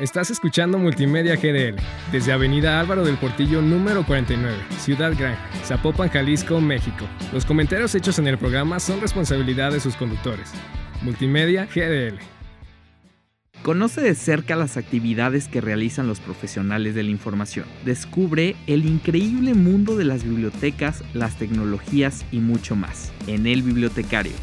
Estás escuchando Multimedia GDL desde Avenida Álvaro del Portillo número 49, Ciudad Gran, Zapopan, Jalisco, México. Los comentarios hechos en el programa son responsabilidad de sus conductores. Multimedia GDL. Conoce de cerca las actividades que realizan los profesionales de la información. Descubre el increíble mundo de las bibliotecas, las tecnologías y mucho más en El Bibliotecario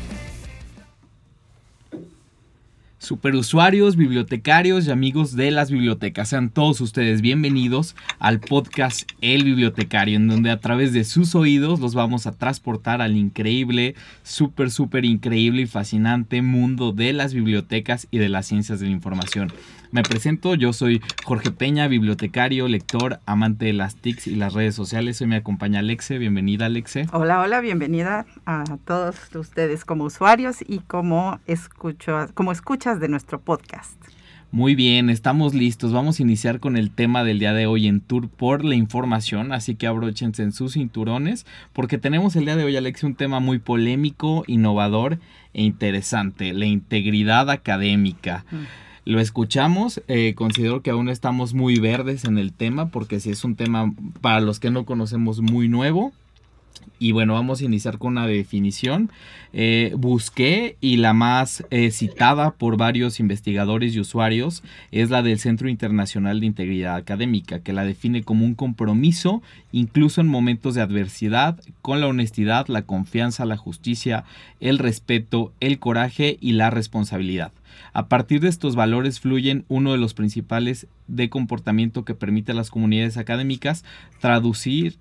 Superusuarios, bibliotecarios y amigos de las bibliotecas, sean todos ustedes bienvenidos al podcast El Bibliotecario, en donde a través de sus oídos los vamos a transportar al increíble, súper, súper increíble y fascinante mundo de las bibliotecas y de las ciencias de la información. Me presento, yo soy Jorge Peña, bibliotecario, lector, amante de las TICs y las redes sociales. Hoy me acompaña Alexe. Bienvenida, Alexe. Hola, hola, bienvenida a todos ustedes como usuarios y como, escucho, como escuchas de nuestro podcast. Muy bien, estamos listos. Vamos a iniciar con el tema del día de hoy en Tour por la información, así que abróchense en sus cinturones, porque tenemos el día de hoy, Alexe, un tema muy polémico, innovador e interesante, la integridad académica. Mm. Lo escuchamos, eh, considero que aún estamos muy verdes en el tema porque si es un tema para los que no conocemos muy nuevo. Y bueno, vamos a iniciar con una definición. Eh, busqué y la más eh, citada por varios investigadores y usuarios es la del Centro Internacional de Integridad Académica, que la define como un compromiso, incluso en momentos de adversidad, con la honestidad, la confianza, la justicia, el respeto, el coraje y la responsabilidad. A partir de estos valores fluyen uno de los principales de comportamiento que permite a las comunidades académicas traducir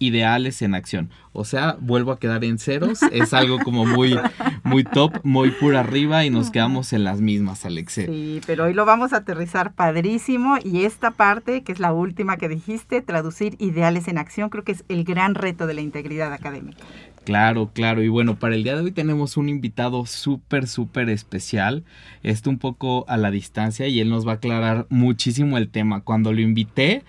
ideales en acción. O sea, vuelvo a quedar en ceros. Es algo como muy, muy top, muy por arriba y nos quedamos en las mismas, Alexe. Sí, pero hoy lo vamos a aterrizar padrísimo y esta parte, que es la última que dijiste, traducir ideales en acción, creo que es el gran reto de la integridad académica. Claro, claro. Y bueno, para el día de hoy tenemos un invitado súper, súper especial. Esto un poco a la distancia y él nos va a aclarar muchísimo el tema. Cuando lo invité,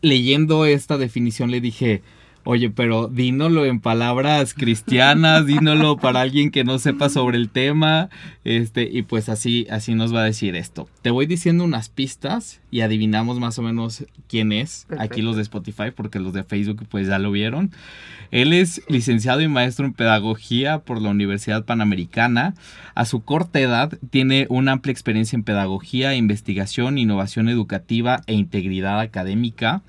leyendo esta definición, le dije, Oye, pero dínolo en palabras cristianas, dínolo para alguien que no sepa sobre el tema, este, y pues así, así nos va a decir esto. Te voy diciendo unas pistas y adivinamos más o menos quién es. Aquí los de Spotify, porque los de Facebook pues ya lo vieron. Él es licenciado y maestro en pedagogía por la Universidad Panamericana. A su corta edad tiene una amplia experiencia en pedagogía, investigación, innovación educativa e integridad académica.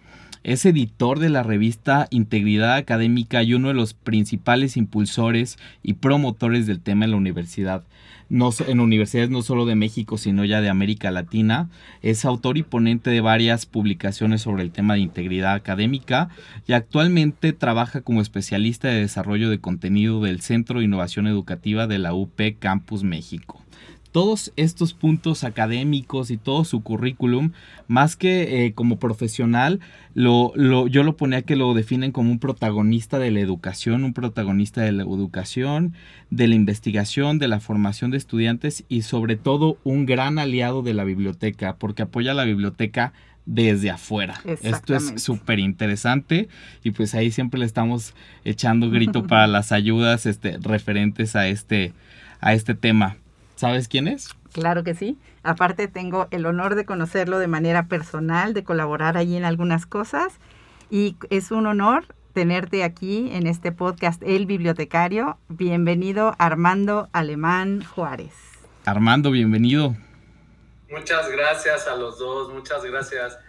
Es editor de la revista Integridad Académica y uno de los principales impulsores y promotores del tema en la universidad. No, en universidades no solo de México, sino ya de América Latina. Es autor y ponente de varias publicaciones sobre el tema de integridad académica y actualmente trabaja como especialista de desarrollo de contenido del Centro de Innovación Educativa de la UP Campus México todos estos puntos académicos y todo su currículum, más que eh, como profesional, lo, yo lo ponía que lo definen como un protagonista de la educación, un protagonista de la educación, de la investigación, de la formación de estudiantes y sobre todo un gran aliado de la biblioteca, porque apoya a la biblioteca desde afuera. Esto es súper interesante y pues ahí siempre le estamos echando grito para las ayudas este, referentes a este, a este tema. ¿Sabes quién es? Claro que sí. Aparte tengo el honor de conocerlo de manera personal, de colaborar allí en algunas cosas y es un honor tenerte aquí en este podcast El Bibliotecario. Bienvenido Armando Alemán Juárez. Armando, bienvenido. Muchas gracias a los dos, muchas gracias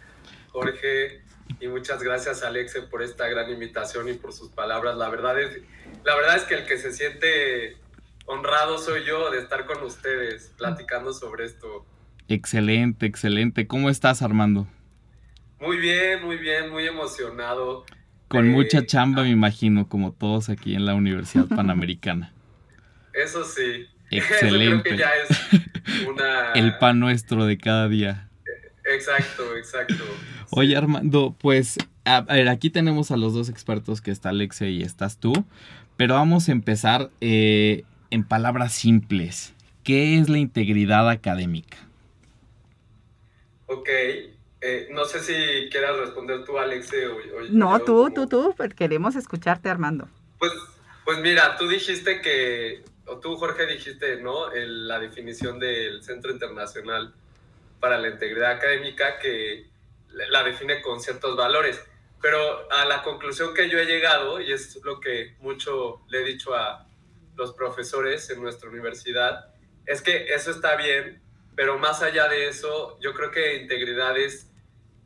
Jorge y muchas gracias Alexe por esta gran invitación y por sus palabras. La verdad es, la verdad es que el que se siente honrado soy yo de estar con ustedes platicando sobre esto. Excelente, excelente. ¿Cómo estás, Armando? Muy bien, muy bien, muy emocionado. Con mucha chamba, me imagino, como todos aquí en la Universidad Panamericana. Eso sí. Excelente. ya es una... El pan nuestro de cada día. Exacto, exacto. Oye, Armando, pues, a ver, aquí tenemos a los dos expertos que está Alexe y estás tú, pero vamos a empezar eh, en palabras simples, ¿qué es la integridad académica? Ok, eh, no sé si quieras responder tú, Alex. O, no, tú, tú, tú, queremos escucharte, Armando. Pues, pues mira, tú dijiste que, o tú, Jorge, dijiste, ¿no? la definición del Centro Internacional para la integridad académica que la define con ciertos valores. Pero a la conclusión que yo he llegado, y es lo que mucho le he dicho a los profesores en nuestra universidad, es que eso está bien, pero más allá de eso, yo creo que integridad es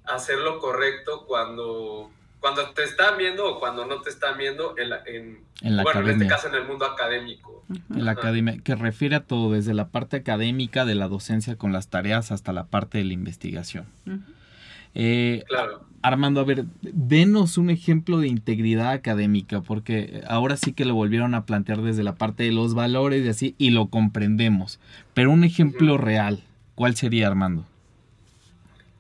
hacer lo correcto cuando, cuando te están viendo o cuando no te están viendo en, la, en, bueno, en este caso en el mundo académico. En la academia, que refiere a todo, desde la parte académica de la docencia con las tareas hasta la parte de la investigación. Eh, claro. Armando, a ver, denos un ejemplo de integridad académica, porque ahora sí que lo volvieron a plantear desde la parte de los valores y así, y lo comprendemos. Pero un ejemplo real, ¿cuál sería, Armando?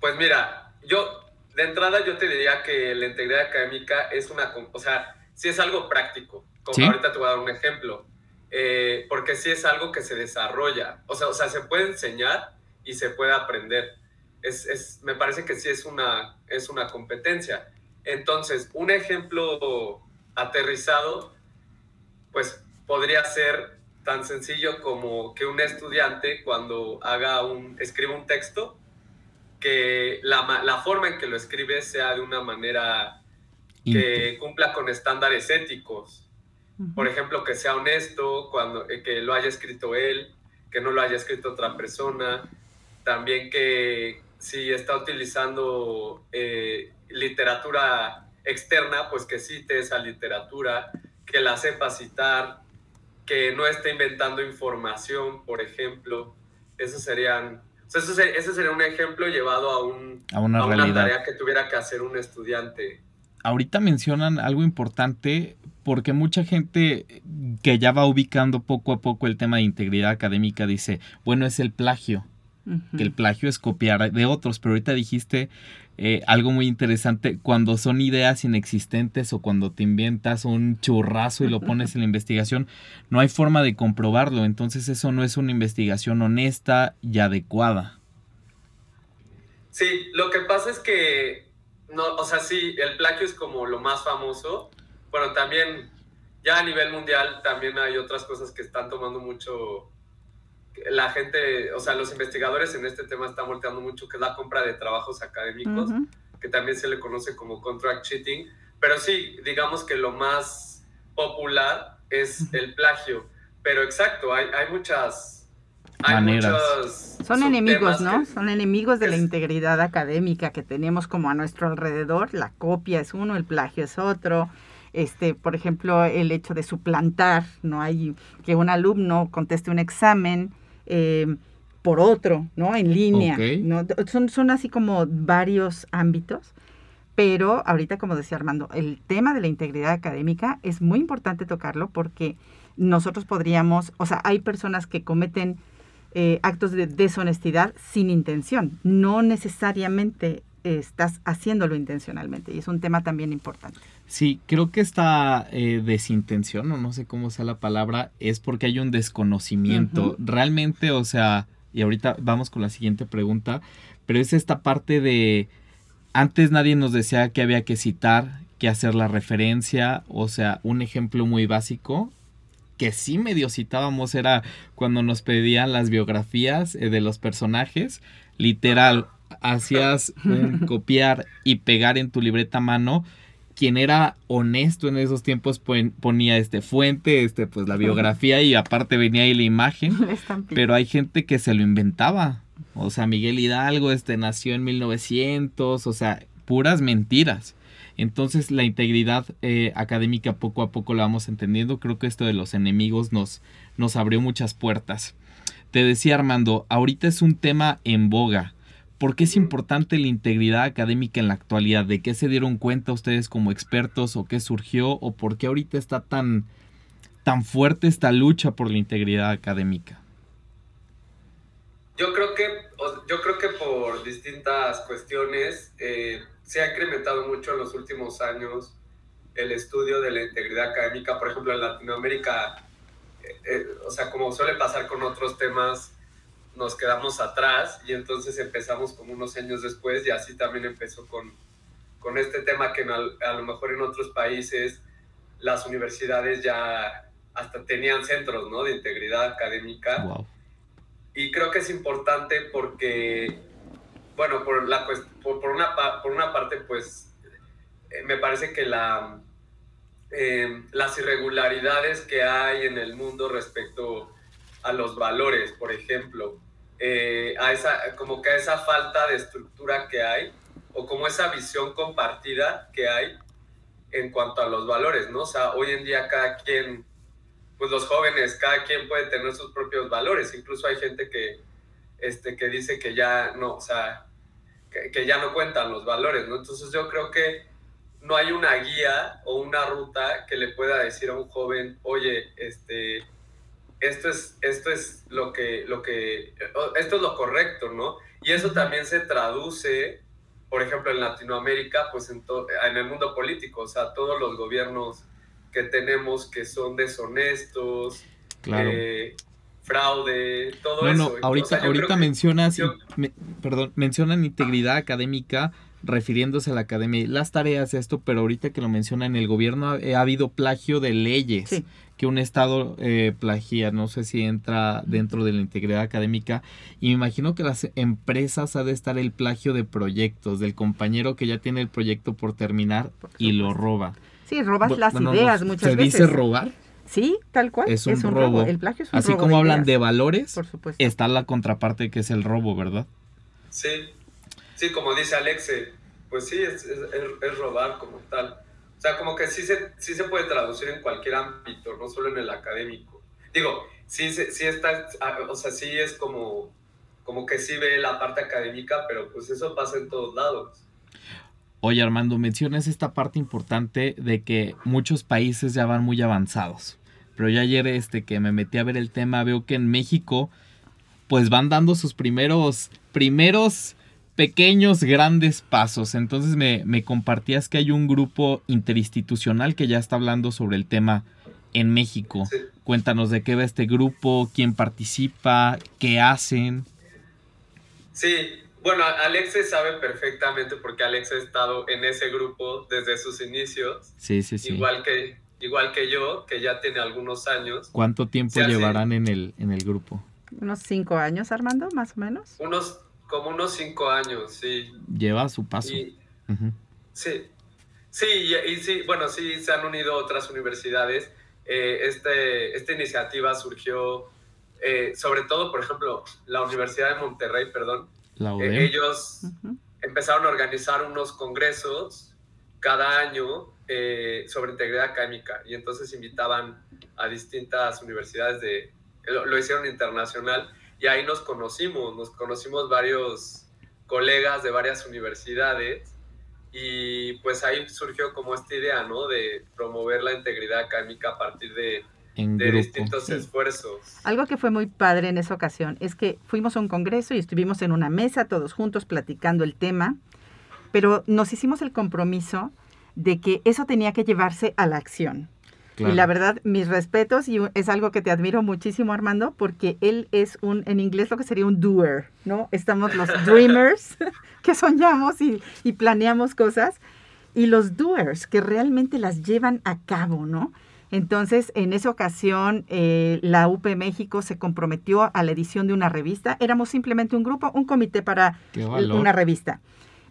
Pues mira, yo de entrada yo te diría que la integridad académica es una, o sea, sí es algo práctico. Como ahorita te voy a dar un ejemplo. Eh, porque sí es algo que se desarrolla. O sea, o sea, se puede enseñar y se puede aprender es, me parece que sí es una, es una competencia. Entonces, un ejemplo aterrizado, pues podría ser tan sencillo como que un estudiante cuando haga un, escriba un texto, que la, la forma en que lo escribe sea de una manera que cumpla con estándares éticos. Por ejemplo, que sea honesto, cuando, eh, que lo haya escrito él, que no lo haya escrito otra persona. También que, si está utilizando eh, literatura externa, pues que cite esa literatura, que la sepa citar, que no esté inventando información, por ejemplo. Eso serían, ese sería un ejemplo llevado a, un, a, una, tarea que tuviera que hacer un estudiante. Ahorita mencionan algo importante porque mucha gente que ya va ubicando poco a poco el tema de integridad académica dice, bueno, es el plagio que el plagio es copiar de otros, pero ahorita dijiste eh, algo muy interesante, cuando son ideas inexistentes o cuando te inventas un churrazo y lo pones en la investigación, no hay forma de comprobarlo, entonces eso no es una investigación honesta y adecuada. Sí, lo que pasa es que, no, o sea, sí, el plagio es como lo más famoso, bueno, también ya a nivel mundial también hay otras cosas que están tomando mucho la gente, o sea, los investigadores en este tema están volteando mucho, que es la compra de trabajos académicos, que también se le conoce como contract cheating. Pero sí, digamos que lo más popular es el plagio. Pero exacto, hay, hay muchas... Hay Muchos Son enemigos, ¿no? Son enemigos de la integridad académica que tenemos como a nuestro alrededor. La copia es uno, el plagio es otro este, por ejemplo, el hecho de suplantar, no hay que un alumno conteste un examen eh, por otro, ¿no? En línea. ¿no? Son, son así como varios ámbitos. Pero ahorita, como decía Armando, el tema de la integridad académica es muy importante tocarlo porque nosotros podríamos, o sea, hay personas que cometen eh, actos de deshonestidad sin intención. No necesariamente estás haciéndolo intencionalmente y es un tema también importante. Sí, creo que esta eh, desintención, o no sé cómo sea la palabra, es porque hay un desconocimiento. Realmente, o sea, y ahorita vamos con la siguiente pregunta, pero es esta parte de, antes nadie nos decía que había que citar, que hacer la referencia, o sea, un ejemplo muy básico que sí medio citábamos era cuando nos pedían las biografías eh, de los personajes, literal, hacías copiar y pegar en tu libreta a mano quien era honesto en esos tiempos ponía este fuente, este pues la biografía y aparte venía ahí la imagen, pero hay gente que se lo inventaba. O sea, Miguel Hidalgo este nació en 1900, o sea, puras mentiras. Entonces la integridad eh, académica poco a poco la vamos entendiendo. Creo que esto de los enemigos nos, nos abrió muchas puertas. Te decía Armando, ahorita es un tema en boga. ¿Por qué es importante la integridad académica en la actualidad? ¿De qué se dieron cuenta ustedes como expertos o qué surgió o por qué ahorita está tan, tan fuerte esta lucha por la integridad académica? Yo creo que, yo creo que por distintas cuestiones eh, se ha incrementado mucho en los últimos años el estudio de la integridad académica. Por ejemplo, en Latinoamérica, eh, eh, o sea, como suele pasar con otros temas, nos quedamos atrás y entonces empezamos como unos años después y así también empezó con, con este tema que a, lo mejor en otros países las universidades ya hasta tenían centros ¿no? de integridad académica. Y creo que es importante porque bueno, por, la, por, por, una, por una parte, pues eh, me parece que la, eh, las irregularidades que hay en el mundo respecto a los valores, por ejemplo, eh, a esa, como que a esa falta de estructura que hay, o como esa visión compartida que hay en cuanto a los valores, ¿no? O sea, hoy en día cada quien, pues los jóvenes, cada quien puede tener sus propios valores, incluso hay gente que, este, que dice que ya no, o sea, que, que ya no cuentan los valores, ¿no? Entonces yo creo que no hay una guía o una ruta que le pueda decir a un joven, oye, este, esto es, esto es lo que, lo que, esto es lo correcto, ¿no? Y eso también se traduce, por ejemplo, en Latinoamérica, pues en, en el mundo político, o sea, todos los gobiernos que tenemos que son deshonestos, eh, fraude, todo eso. ahorita, ahorita mencionas, perdón, mencionan integridad académica refiriéndose a la academia, las tareas, esto, pero ahorita que lo menciona en el gobierno ha, habido plagio de leyes. que un Estado eh, plagia, no sé si entra dentro de la integridad académica, y me imagino que las empresas ha de estar el plagio de proyectos, del compañero que ya tiene el proyecto por terminar y lo roba. Sí, robas las ideas muchas veces. ¿Se dice robar? Sí, tal cual. Es un, robo. El plagio es un Así como hablan de valores, por supuesto. está la contraparte que es el robo, ¿verdad? Sí, Sí, como dice Alexe, pues sí, es, es, robar como tal. O sea, como que sí se, sí se puede traducir en cualquier ámbito, no solo en el académico. Digo, sí, sí está, o sea, sí es como, como que sí ve la parte académica, pero pues eso pasa en todos lados. Oye Armando, mencionas esta parte importante de que muchos países ya van muy avanzados. Pero ya ayer este, que me metí a ver el tema, veo que en México pues van dando sus primeros, primeros pequeños, grandes pasos. Entonces me, compartías que hay un grupo interinstitucional que ya está hablando sobre el tema en México. Cuéntanos de qué va este grupo, quién participa, qué hacen. Sí, bueno, Alexe sabe perfectamente porque Alex ha estado en ese grupo desde sus inicios. Sí, sí, sí. Igual que, igual que yo, que ya tiene algunos años. ¿Cuánto tiempo llevarán en el, en el grupo? Unos cinco años, Armando, más o menos. Unos como unos cinco años, sí. Lleva su paso. Sí, sí, y, sí, bueno, sí se han unido otras universidades. Eh, este, esta iniciativa surgió, eh, sobre todo, por ejemplo, la Universidad de Monterrey, perdón. La eh, ellos empezaron a organizar unos congresos cada año sobre integridad académica y entonces invitaban a distintas universidades de, lo hicieron internacional y ahí nos conocimos, nos conocimos varios colegas de varias universidades y pues ahí surgió como esta idea, ¿no? De promover la integridad académica a partir de, distintos esfuerzos. Algo que fue muy padre en esa ocasión es que fuimos a un congreso y estuvimos en una mesa todos juntos platicando el tema, pero nos hicimos el compromiso de que eso tenía que llevarse a la acción. Y la verdad, mis respetos, y es algo que te admiro muchísimo, Armando, porque él es un, en inglés lo que sería un doer, ¿no? Estamos los dreamers, que soñamos y, y, planeamos cosas, y los doers, que realmente las llevan a cabo, ¿no? Entonces, en esa ocasión, eh, la UP México se comprometió a la edición de una revista. Éramos simplemente un grupo, un comité para una revista.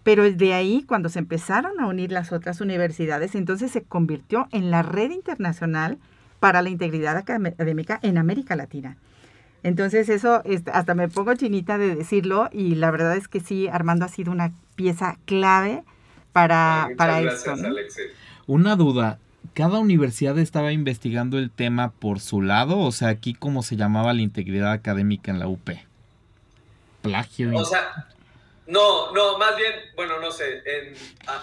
Pero de ahí, cuando se empezaron a unir las otras universidades, entonces se convirtió en la red internacional para la integridad académica en América Latina. Entonces eso hasta me pongo chinita de decirlo y la verdad es que sí, Armando ha sido una pieza clave para, para esto. Una duda, ¿cada universidad estaba investigando el tema por su lado? O sea, aquí cómo se llamaba la integridad académica en la UP. Plagio. O sea, no, no, más bien, bueno, no sé, en,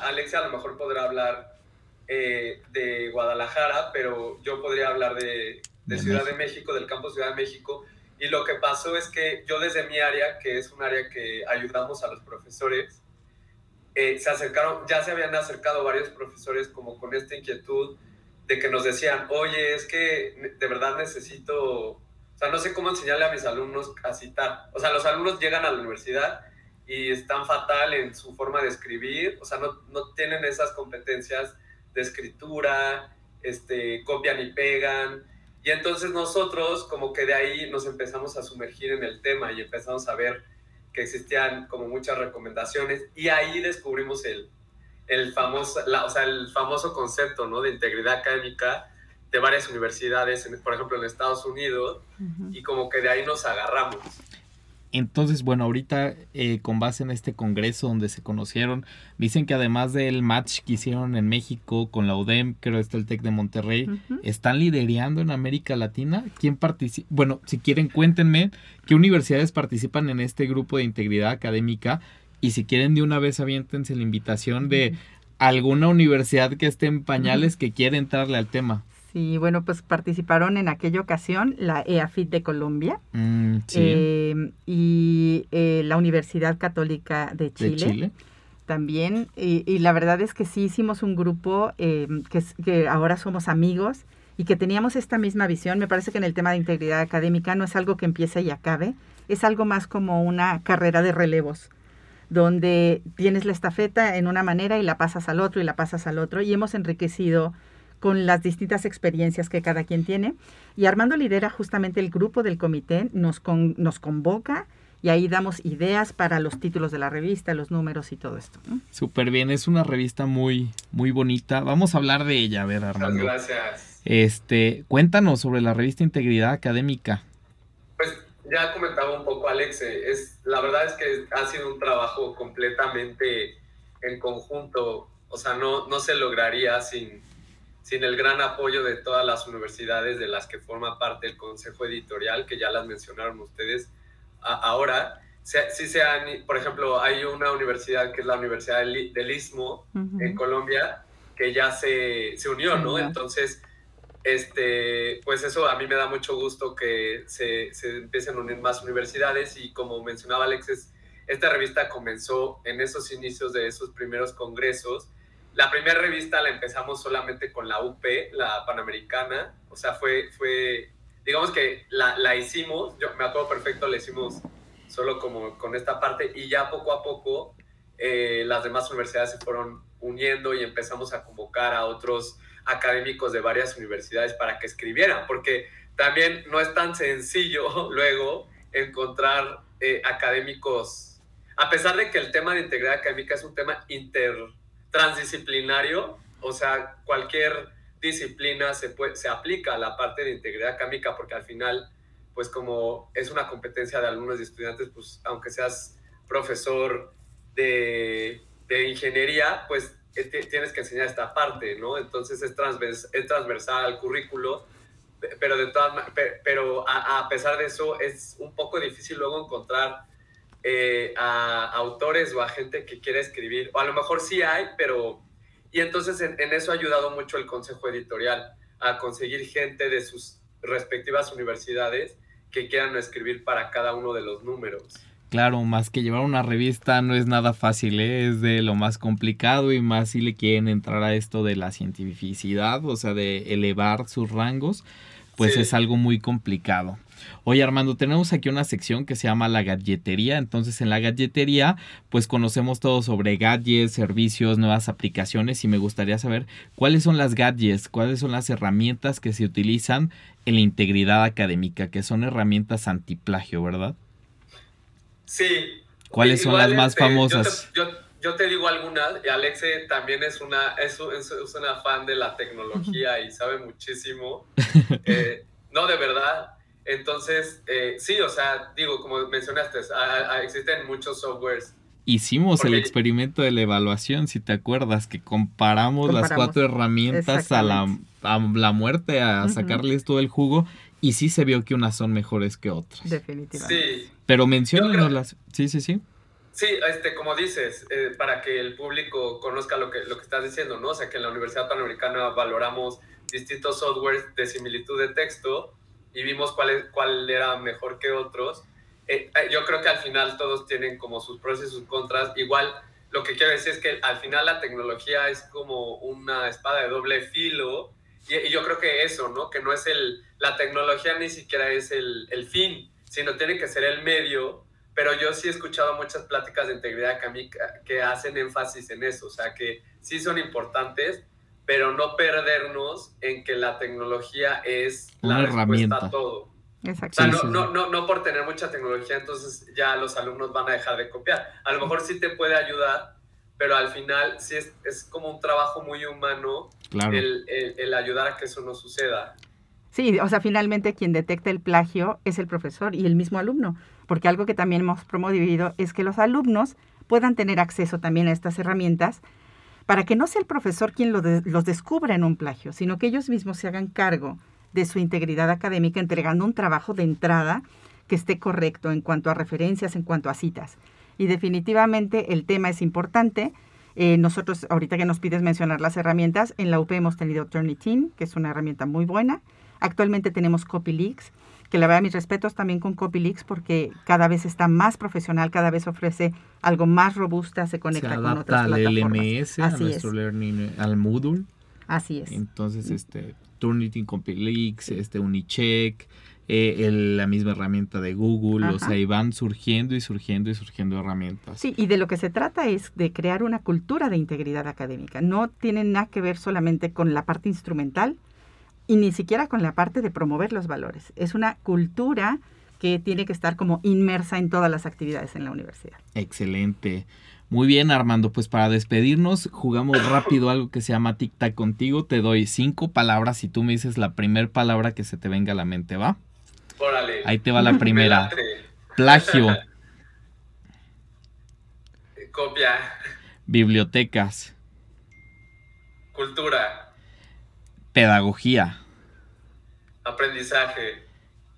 Alexia a lo mejor podrá hablar eh, de Guadalajara, pero yo podría hablar de, Ciudad de México, del campo Ciudad de México. Y lo que pasó es que yo desde mi área, que es un área que ayudamos a los profesores, eh, se acercaron, ya se habían acercado varios profesores como con esta inquietud de que nos decían, oye, es que de verdad necesito, o sea, no sé cómo enseñarle a mis alumnos a citar. O sea, los alumnos llegan a la universidad y están fatal en su forma de escribir, o sea, no, no tienen esas competencias de escritura, este, copian y pegan. Y entonces nosotros como que de ahí nos empezamos a sumergir en el tema y empezamos a ver que existían como muchas recomendaciones y ahí descubrimos el, el, famoso, o sea, el famoso concepto ¿no? de integridad académica de varias universidades, por ejemplo en Estados Unidos, y como que de ahí nos agarramos. Entonces, bueno, ahorita eh, con base en este congreso donde se conocieron, dicen que además del match que hicieron en México con la UDEM, creo que está el TEC de Monterrey, están liderando en América Latina. ¿Quién participa? Bueno, si quieren, cuéntenme qué universidades participan en este grupo de integridad académica y si quieren de una vez aviéntense la invitación de alguna universidad que esté en pañales que quiera entrarle al tema. Sí, bueno, pues participaron en aquella ocasión la EAFIT de Colombia mm, em, y eh, la Universidad Católica de Chile. También, y, la verdad es que sí hicimos un grupo em, que, que ahora somos amigos y que teníamos esta misma visión. Me parece que en el tema de integridad académica no es algo que empiece y acabe, es algo más como una carrera de relevos donde tienes la estafeta en una manera y la pasas al otro y la pasas al otro y hemos enriquecido con las distintas experiencias que cada quien tiene. Y Armando lidera justamente el grupo del comité, nos, nos convoca y ahí damos ideas para los títulos de la revista, los números y todo esto. Súper bien, es una revista muy, muy bonita. Vamos a hablar de ella, a ver, Armando. Muchas gracias. Este, cuéntanos sobre la revista Integridad Académica. Pues ya comentaba un poco Alex, eh, es, la verdad es que ha sido un trabajo completamente en conjunto, o sea, no, no se lograría sin, sin el gran apoyo de todas las universidades de las que forma parte el consejo editorial, que ya las mencionaron ustedes ahora. Sí se han, por ejemplo, hay una universidad que es la Universidad del, Istmo en Colombia, que ya se, se unió, ¿no? Entonces, este, pues eso a mí me da mucho gusto que se, se empiecen a unir más universidades y como mencionaba Alex, esta revista comenzó en esos inicios de esos primeros congresos la primera revista la empezamos solamente con la UP, la Panamericana, o sea, fue, fue digamos que la, la hicimos, yo me acuerdo perfecto, la hicimos solo como con esta parte y ya poco a poco eh, las demás universidades se fueron uniendo y empezamos a convocar a otros académicos de varias universidades para que escribieran, porque también no es tan sencillo luego encontrar eh, académicos, a pesar de que el tema de integridad académica es un tema inter transdisciplinario, o sea, cualquier disciplina se, se aplica a la parte de integridad académica porque al final, pues como es una competencia de alumnos y estudiantes, pues aunque seas profesor de, de ingeniería, pues eh, tienes que enseñar esta parte, ¿no? Entonces es, transvers, es transversal al currículo, pero, de todas, pero a pesar de eso es un poco difícil luego encontrar eh, a autores o a gente que quiere escribir, o a lo mejor sí hay, pero... Y entonces en, eso ha ayudado mucho el consejo editorial a conseguir gente de sus respectivas universidades que quieran escribir para cada uno de los números. Claro, más que llevar una revista no es nada fácil, ¿eh? es de lo más complicado y más si le quieren entrar a esto de la cientificidad, o sea, de elevar sus rangos, pues es algo muy complicado. Oye Armando, tenemos aquí una sección que se llama la galletería. Entonces en la galletería pues conocemos todo sobre gadgets, servicios, nuevas aplicaciones y me gustaría saber cuáles son las gadgets, cuáles son las herramientas que se utilizan en la integridad académica, que son herramientas antiplagio, ¿verdad? Sí. ¿Cuáles son las más este, famosas? Yo te, digo algunas, y Alexe también es una, es, es una fan de la tecnología y sabe muchísimo. Eh, no, de verdad, entonces, eh, sí, o sea, digo, como mencionaste, existen muchos softwares. Hicimos el experimento de la evaluación, si te acuerdas, que comparamos, las cuatro herramientas a la, la muerte, a sacarles todo el jugo, y sí se vio que unas son mejores que otras. Definitivamente. Sí. Pero menciónanos las... Sí, sí, sí. Sí, este, como dices, eh, para que el público conozca lo que, lo que estás diciendo, ¿no? O sea, que en la Universidad Panamericana valoramos distintos softwares de similitud de texto y vimos cuál, cuál era mejor que otros. Eh, eh, yo creo que al final todos tienen como sus pros y sus contras. Igual lo que quiero decir es que al final la tecnología es como una espada de doble filo y, yo creo que eso, ¿no? Que no es el, la tecnología ni siquiera es el, el, fin, sino tiene que ser el medio. Pero yo sí he escuchado muchas pláticas de integridad académica que hacen énfasis en eso, o sea, que sí son importantes, pero no perdernos en que la tecnología es una la herramienta. a todo. Exacto. O sea, no, no, no, no por tener mucha tecnología, entonces ya los alumnos van a dejar de copiar. A lo mejor sí te puede ayudar, pero al final sí es, es como un trabajo muy humano Claro. el, el- el ayudar a que eso no suceda. Sí, o sea, finalmente quien detecta el plagio es el profesor y el mismo alumno, porque algo que también hemos promovido es que los alumnos puedan tener acceso también a estas herramientas para que no sea el profesor quien los descubra en un plagio, sino que ellos mismos se hagan cargo de su integridad académica entregando un trabajo de entrada que esté correcto en cuanto a referencias, en cuanto a citas. Y definitivamente el tema es importante. Eh, nosotros, ahorita que nos pides mencionar las herramientas, en la UP hemos tenido Turnitin, que es una herramienta muy buena. Actualmente tenemos CopyLeaks, que la verdad mis respetos también con CopyLeaks porque cada vez está más profesional, cada vez ofrece algo más robusta, se Se conecta con adapta otras al plataformas. LMS, a Así nuestro es. learning, al Moodle. Así es. Entonces, este, Turnitin, CompiLeaks, este, Unicheck, eh, el- la misma herramienta de Google, o sea, y van surgiendo y surgiendo y surgiendo herramientas. Sí, y de lo que se trata es de crear una cultura de integridad académica. No tiene nada que ver solamente con la parte instrumental y ni siquiera con la parte de promover los valores. Es una cultura que tiene que estar como inmersa en todas las actividades en la universidad. Excelente. Muy bien, Armando. Pues para despedirnos, jugamos rápido algo que se llama Tic Tac contigo. Te doy cinco palabras y tú me dices la primera palabra que se te venga a la mente, ¿va? Órale. Ahí te va la Me primera. Plagio, Copia. bibliotecas, Cultura. Pedagogía, Aprendizaje.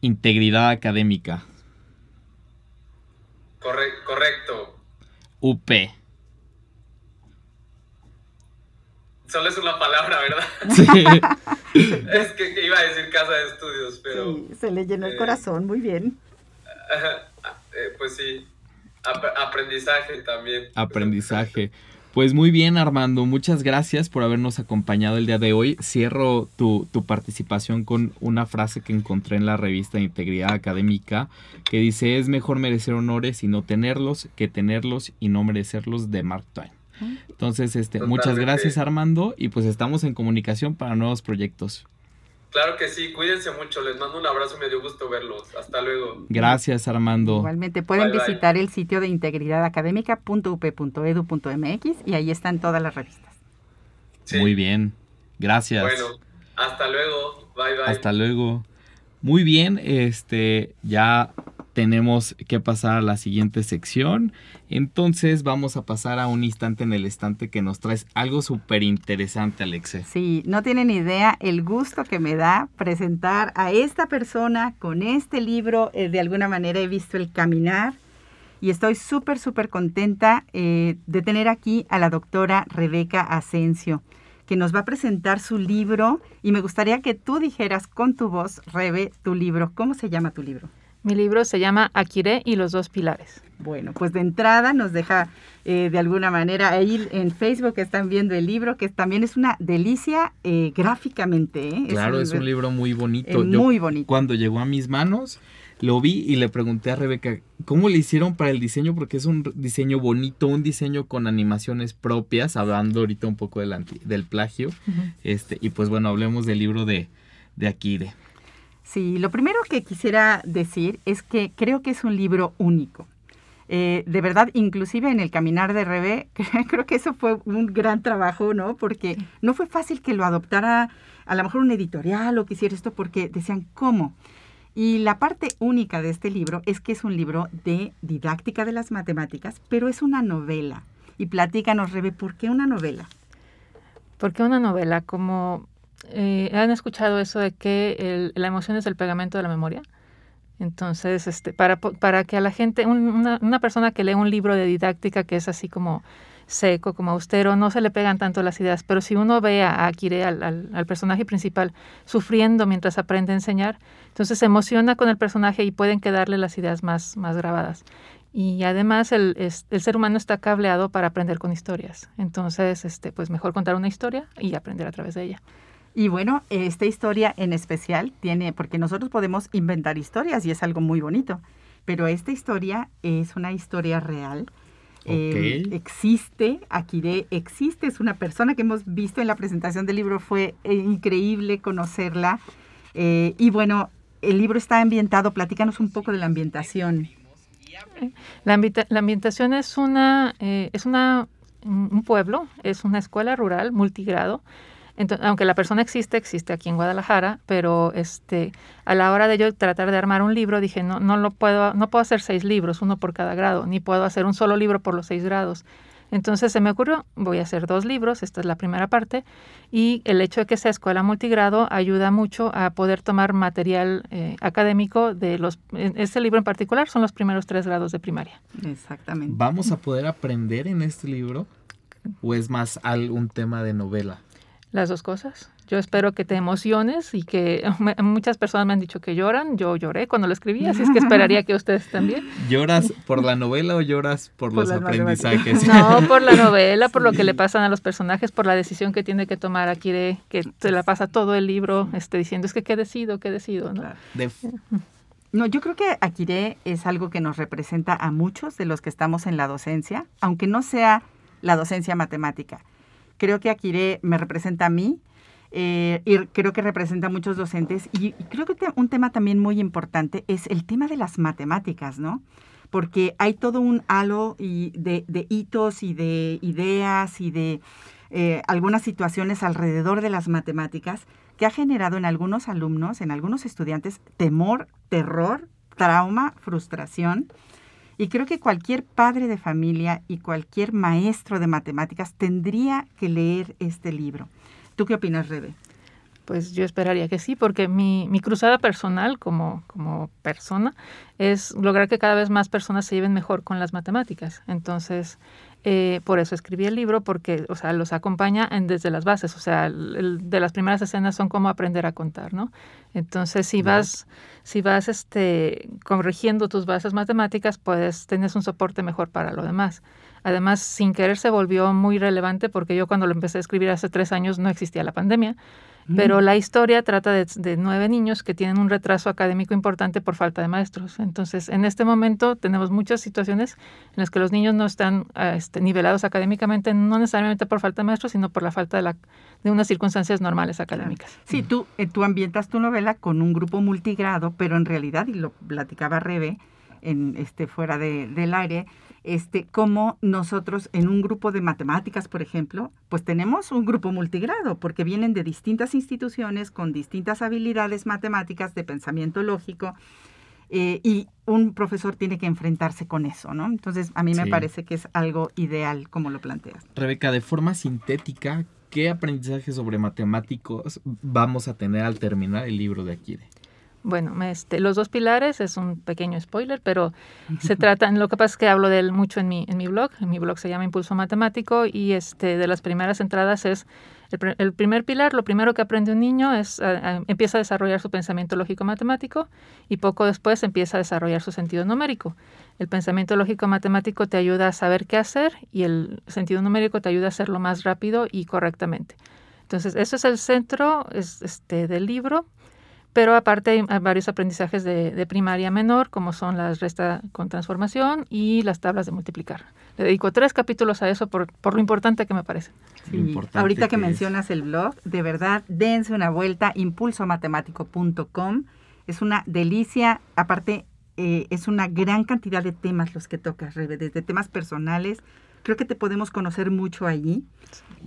integridad académica, Corre- correcto. UP. Solo es una palabra, ¿verdad? Sí. Es que iba a decir casa de estudios, pero Sí, se le llenó el eh, corazón, muy bien. eh, pues sí. Ap- aprendizaje también. Aprendizaje. Pues muy bien, Armando. Muchas gracias por habernos acompañado el día de hoy. Cierro tu, tu participación con una frase que encontré en la revista Integridad Académica que dice, es mejor merecer honores y no tenerlos que tenerlos y no merecerlos de Mark Twain. Entonces, este, muchas gracias, Armando, y pues estamos en comunicación para nuevos proyectos. Claro que sí, cuídense mucho. Les mando un abrazo y me dio gusto verlos. Hasta luego. Gracias, Armando. Igualmente pueden Bye, bye. visitar el sitio de integridadacadémica.up.edu.mx y ahí están todas las revistas. Sí. Muy bien. Gracias. Bueno, hasta luego. Bye, bye. Hasta luego. Muy bien, este ya tenemos que pasar a la siguiente sección. Entonces vamos a pasar a un instante en el estante que nos traes algo súper interesante, Alexe. Sí, no tienen idea el gusto que me da presentar a esta persona con este libro. Eh, de alguna manera he visto el caminar y estoy súper, súper contenta eh, de tener aquí a la doctora Rebeca Asensio, que nos va a presentar su libro y me gustaría que tú dijeras con tu voz, Rebe, tu libro. ¿Cómo se llama tu libro? Mi libro se llama Akire y los dos pilares. Bueno, pues de entrada nos deja eh, de alguna manera ahí en Facebook están viendo el libro, que también es una delicia eh, gráficamente. ¿eh? Claro, es un libro muy bonito. eh, Yo, muy bonito. Cuando llegó a mis manos, lo vi y le pregunté a Rebeca, ¿cómo le hicieron para el diseño? Porque es un diseño bonito, un diseño con animaciones propias, hablando ahorita un poco del, anti- del plagio. Este, y pues bueno, hablemos del libro de, de Akire. Sí, lo primero que quisiera decir es que creo que es un libro único. Eh, de verdad, inclusive en el caminar de Rebe, creo que eso fue un gran trabajo, ¿no? Porque no fue fácil que lo adoptara a lo mejor un editorial o que hiciera esto porque decían, ¿cómo? Y la parte única de este libro es que es un libro de didáctica de las matemáticas, pero es una novela. Y platícanos, Rebe, ¿por qué una novela? ¿Por qué una novela? Como eh, han escuchado eso de que el- la emoción es el pegamento de la memoria. Entonces, este, para, para que a la gente, un- una, una persona que lee un libro de didáctica que es así como seco, como austero, no se le pegan tanto las ideas. Pero si uno ve a Akire, al, al- al personaje principal, sufriendo mientras aprende a enseñar, entonces se emociona con el personaje y pueden quedarle las ideas más, más grabadas. Y además el, el ser humano está cableado para aprender con historias. Entonces, este, pues mejor contar una historia y aprender a través de ella. Y bueno, esta historia en especial tiene, porque nosotros podemos inventar historias y es algo muy bonito, pero esta historia es una historia real. Eh, existe, Akire existe, es una persona que hemos visto en la presentación del libro, fue eh, increíble conocerla. Eh, y bueno, el libro está ambientado, platícanos un poco de la ambientación. La, la ambientación es una, eh, es una, un pueblo, es una escuela rural multigrado. Entonces, aunque la persona existe, existe aquí en Guadalajara, pero este, a la hora de yo tratar de armar un libro, dije, no, no lo puedo, no puedo hacer seis libros, uno por cada grado, ni puedo hacer un solo libro por los seis grados. Entonces se me ocurrió, voy a hacer dos libros, esta es la primera parte, y el hecho de que sea escuela multigrado ayuda mucho a poder tomar material eh, académico de los, este libro en particular son los primeros tres grados de primaria. Exactamente. ¿Vamos a poder aprender en este libro o es más algún tema de novela? Las dos cosas. Yo espero que te emociones y que muchas personas me han dicho que lloran. Yo lloré cuando lo escribí, así es que esperaría que ustedes también. ¿Lloras por la novela o lloras por, los aprendizajes? No, por la novela, por lo que le pasan a los personajes, por la decisión que tiene que tomar Akire, que se la pasa todo el libro este, diciendo es que qué decido, qué decido. ¿no? No, yo creo que Akire es algo que nos representa a muchos de los que estamos en la docencia, aunque no sea la docencia matemática. Creo que Akire me representa a mí eh, y creo que representa a muchos docentes. Y, creo que un tema también muy importante es el tema de las matemáticas, ¿no? Porque hay todo un halo y de, hitos y de ideas y de eh, algunas situaciones alrededor de las matemáticas que ha generado en algunos alumnos, en algunos estudiantes, temor, terror, trauma, frustración. Y creo que cualquier padre de familia y cualquier maestro de matemáticas tendría que leer este libro. ¿Tú qué opinas, Rebe? Pues yo esperaría que sí, porque mi, mi cruzada personal como, como persona es lograr que cada vez más personas se lleven mejor con las matemáticas. Entonces, eh, por eso escribí el libro, porque, o sea, los acompaña en, desde las bases. O sea, de las primeras escenas son como aprender a contar, ¿no? Entonces, si vas, si vas este, corrigiendo tus bases matemáticas, pues tienes un soporte mejor para lo demás. Además, sin querer se volvió muy relevante porque yo cuando lo empecé a escribir hace tres años no existía la pandemia. Pero mm. la historia trata de, nueve niños que tienen un retraso académico importante por falta de maestros. Entonces, en este momento tenemos muchas situaciones en las que los niños no están ah, este, nivelados académicamente, no necesariamente por falta de maestros, sino por la falta de, la, de unas circunstancias normales académicas. Sí, tú, eh, tú ambientas tu novela con un grupo multigrado, pero en realidad, y lo platicaba Rebe en, este, fuera de, del aire, este, como nosotros en un grupo de matemáticas, por ejemplo, pues tenemos un grupo multigrado, porque vienen de distintas instituciones con distintas habilidades matemáticas de pensamiento lógico, eh, y un profesor tiene que enfrentarse con eso, ¿no? Entonces, a mí me parece que es algo ideal como lo planteas. Rebeca, de forma sintética, ¿qué aprendizaje sobre matemáticos vamos a tener al terminar el libro de Akire? Bueno, este, los dos pilares es un pequeño spoiler, pero se tratan, lo que pasa es que hablo de él mucho en mi, en mi blog, en mi blog se llama Impulso Matemático y este, de las primeras entradas es el, primer pilar, lo primero que aprende un niño es, empieza a desarrollar su pensamiento lógico matemático y poco después empieza a desarrollar su sentido numérico. El pensamiento lógico matemático te ayuda a saber qué hacer y el sentido numérico te ayuda a hacerlo más rápido y correctamente. Entonces, eso es el centro este, del libro. Pero aparte hay varios aprendizajes de, primaria menor, como son las resta con transformación y las tablas de multiplicar. Le dedico tres capítulos a eso por, lo importante que me parece. Ahorita que, mencionas el blog, de verdad, dense una vuelta, impulsomatemático.com. Es una delicia, aparte eh, es una gran cantidad de temas los que tocas, desde temas personales, creo que te podemos conocer mucho allí,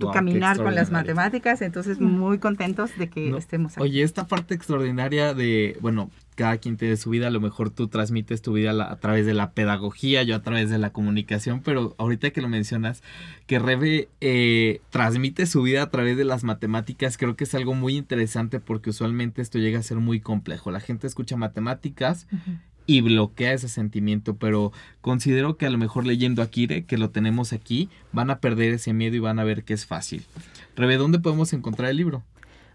tu caminar con las matemáticas, entonces muy contentos de que estemos aquí. Oye, esta parte extraordinaria de, bueno, cada quien tiene su vida, a lo mejor tú transmites tu vida a, través de la pedagogía, yo a través de la comunicación, pero ahorita que lo mencionas, que Rebe eh, transmite su vida a través de las matemáticas, creo que es algo muy interesante porque usualmente esto llega a ser muy complejo. La gente escucha matemáticas y bloquea ese sentimiento, pero considero que a lo mejor leyendo Akire, que lo tenemos aquí, van a perder ese miedo y van a ver que es fácil. Rebe, ¿dónde podemos encontrar el libro?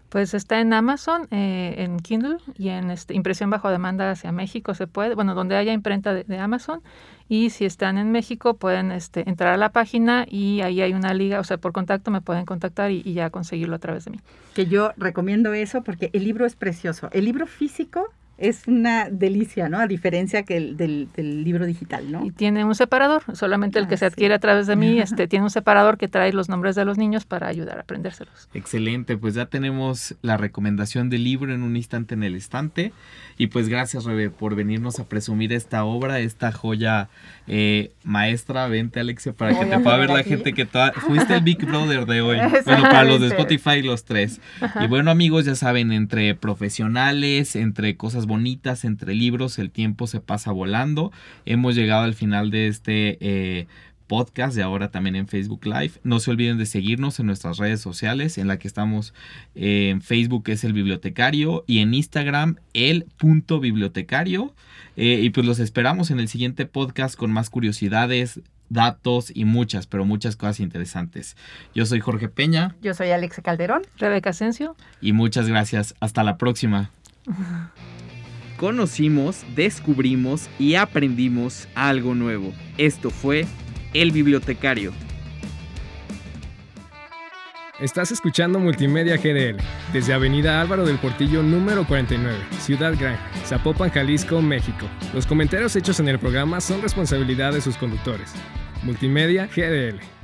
Pues está en Amazon, eh, en Kindle y en este, impresión bajo demanda hacia México se puede, bueno, donde haya imprenta de, Amazon. Y si están en México pueden este, entrar a la página y ahí hay una liga, o sea, por contacto me pueden contactar y, y ya conseguirlo a través de mí. Que yo recomiendo eso porque el libro es precioso. El libro físico es una delicia, ¿no? A diferencia que el del, libro digital, ¿no? Y tiene un separador, solamente el que se ah, adquiere a través de mí, este, tiene un separador que trae los nombres de los niños para ayudar a aprendérselos. Excelente, pues ya tenemos la recomendación del libro en un instante en el estante. Y pues gracias, Rebe, por venirnos a presumir esta obra, esta joya eh, maestra. Vente, Alexia, para que te pueda ver la gente que fuiste el Big Brother de hoy. bueno, para los de Spotify, los tres. Y bueno, amigos, ya saben, entre profesionales, entre cosas bonitas, entre libros, el tiempo se pasa volando. Hemos llegado al final de este eh, podcast y ahora también en Facebook Live. No se olviden de seguirnos en nuestras redes sociales, en la que estamos eh, en Facebook es el bibliotecario y en Instagram el punto bibliotecario. Eh, y pues los esperamos en el siguiente podcast con más curiosidades, datos y muchas, pero muchas cosas interesantes. Yo soy Jorge Peña. Yo soy Alexa Calderón. Rebeca Asensio. Y muchas gracias. Hasta la próxima. Conocimos, descubrimos y aprendimos algo nuevo. Esto fue El Bibliotecario. Estás escuchando Multimedia GDL desde Avenida Álvaro del Portillo número 49, Ciudad Gran, Zapopan, Jalisco, México. Los comentarios hechos en el programa son responsabilidad de sus conductores. Multimedia GDL.